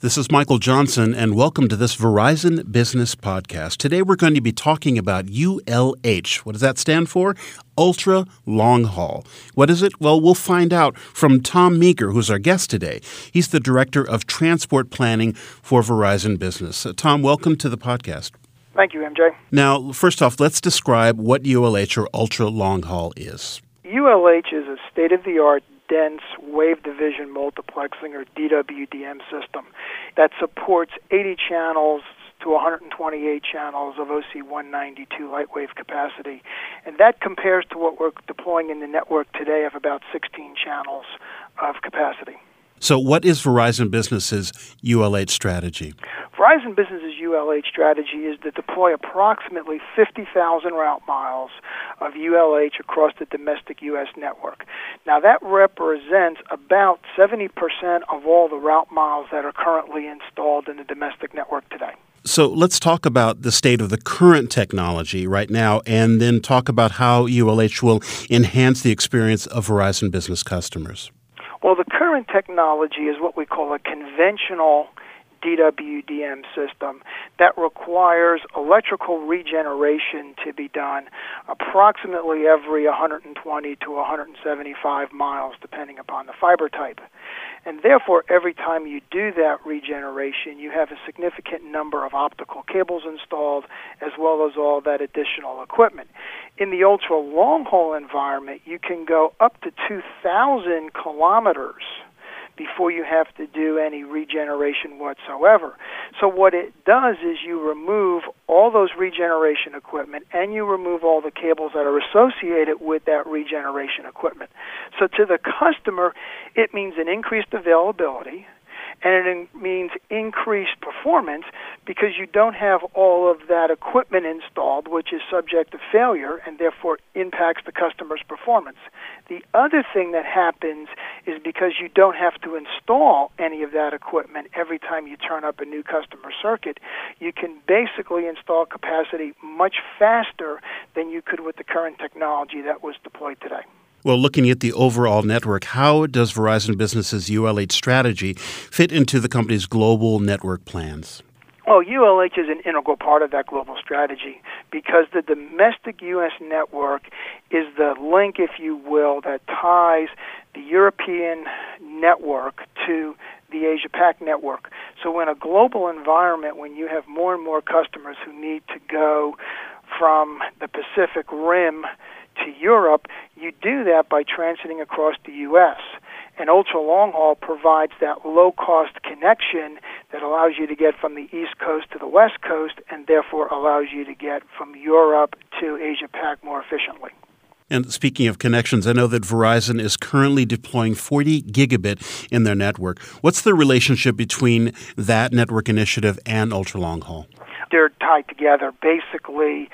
This is Michael Johnson, and welcome to this Verizon Business Podcast. Today we're going to be talking about ULH. What does that stand for? Ultra Long Haul. What is it? Well, we'll find out from Tom Meagher, who's our guest today. He's the Director of Transport Planning for Verizon Business. Uh, Tom, welcome to the podcast. Thank you, MJ. Now, first off, let's describe what ULH or Ultra Long Haul is. ULH is a state of the art dense wave division multiplexing or DWDM system that supports 80 channels to 128 channels of OC 192 light wave capacity. And that compares to what we're deploying in the network today of about 16 channels of capacity. So, what is Verizon Business's ULH strategy? Verizon Business's ULH strategy is to deploy approximately 50,000 route miles of ULH across the domestic U.S. network. Now, that represents about 70% of all the route miles that are currently installed in the domestic network today. So let's talk about the state of the current technology right now and then talk about how ULH will enhance the experience of Verizon business customers. Well, the current technology is what we call a conventional DWDM system that requires electrical regeneration to be done approximately every 120 to 175 miles, depending upon the fiber type. And therefore, every time you do that regeneration, you have a significant number of optical cables installed, as well as all that additional equipment. In the ultra long haul environment, you can go up to 2,000 kilometers before you have to do any regeneration whatsoever. So what it does is you remove all those regeneration equipment and you remove all the cables that are associated with that regeneration equipment. So to the customer, it means an increased availability and it means increased performance because you don't have all of that equipment installed, which is subject to failure and therefore impacts the customer's performance. The other thing that happens is because you don't have to install any of that equipment every time you turn up a new customer circuit, you can basically install capacity much faster than you could with the current technology that was deployed today. Well, looking at the overall network, how does Verizon Business's ULH strategy fit into the company's global network plans? Well, ULH is an integral part of that global strategy because the domestic U.S. network is the link, if you will, that ties the European network to the Asia Pac network. So, in a global environment, when you have more and more customers who need to go from the Pacific Rim to Europe, you do that by transiting across the U.S. And ultra long haul provides that low cost connection that allows you to get from the East Coast to the West Coast and therefore allows you to get from Europe to Asia Pac more efficiently. And speaking of connections, I know that Verizon is currently deploying 40 gigabit in their network. What's the relationship between that network initiative and ultra long haul? They're tied together. Basically,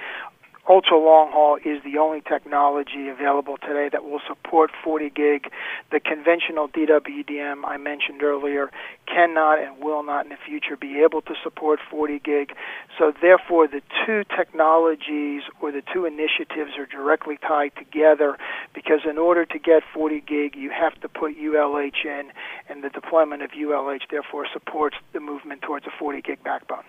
ultra long haul is the only technology available today that will support 40 gig. The conventional DWDM I mentioned earlier cannot and will not in the future be able to support 40 gig. So therefore the two technologies or the two initiatives are directly tied together because in order to get 40 gig you have to put ULH in and the deployment of ULH therefore supports the movement towards a 40 gig backbone.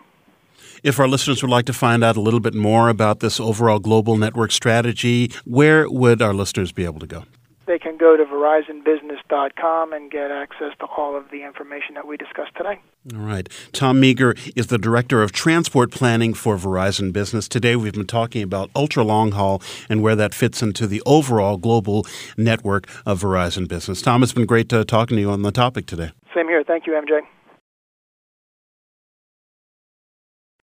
If our listeners would like to find out a little bit more about this overall global network strategy, where would our listeners be able to go? They can go to verizonbusiness.com and get access to all of the information that we discussed today. All right. Tom Meagher is the Director of Transport Planning for Verizon Business. Today we've been talking about ultra long haul and where that fits into the overall global network of Verizon Business. Tom, it's been great uh, talking to you on the topic today. Same here. Thank you, MJ.